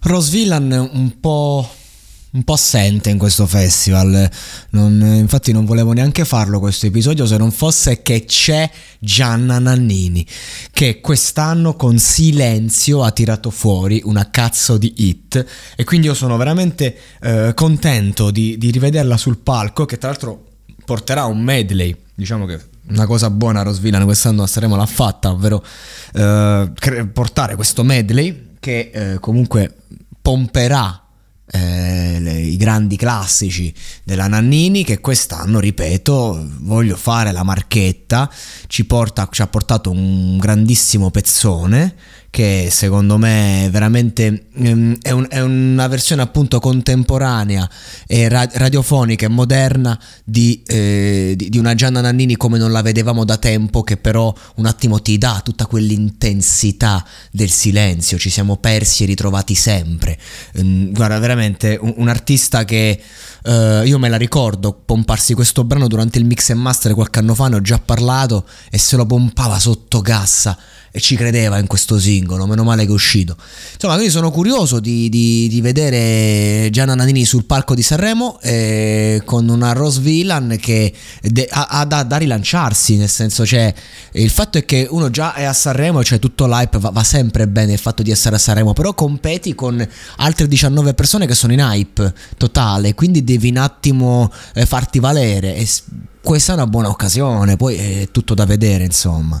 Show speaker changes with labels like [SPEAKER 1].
[SPEAKER 1] Rose Villan un po'... un po' assente in questo festival. Non, infatti, non volevo neanche farlo questo episodio se non fosse che c'è Gianna Nannini, che quest'anno con silenzio ha tirato fuori una cazzo di hit. E quindi io sono veramente eh, contento di, di rivederla sul palco. Che tra l'altro porterà un medley. Diciamo che una cosa buona Rose Villan quest'anno a Sanremo l'ha fatta, ovvero eh, portare questo medley che eh, comunque pomperà eh, le, i grandi classici della Nannini che quest'anno, ripeto, voglio fare la marchetta, ci, porta, ci ha portato un grandissimo pezzone che secondo me veramente um, è, un, è, una versione appunto contemporanea e ra- radiofonica e moderna di, eh, di, di, una Gianna Nannini come non la vedevamo da tempo che però un attimo ti dà tutta quell'intensità del silenzio. Ci siamo persi e ritrovati sempre. Um, guarda veramente un, un artista che uh, io me la ricordo pomparsi questo brano durante il mix and master qualche anno fa ne ho già parlato e se lo pompava sotto cassa e ci credeva in questo singolo, meno male che è uscito. Insomma, quindi sono curioso di, di, di vedere Gianna Nannini sul palco di Sanremo eh, con una Rose Villan che ha da, da, rilanciarsi, nel senso cioè il fatto è che uno già è a Sanremo, cioè tutto l'hype va, va sempre bene il fatto di essere a Sanremo, però competi con altre 19 persone che sono in hype totale, quindi devi un attimo eh, farti valere e questa è una buona occasione, poi è tutto da vedere insomma.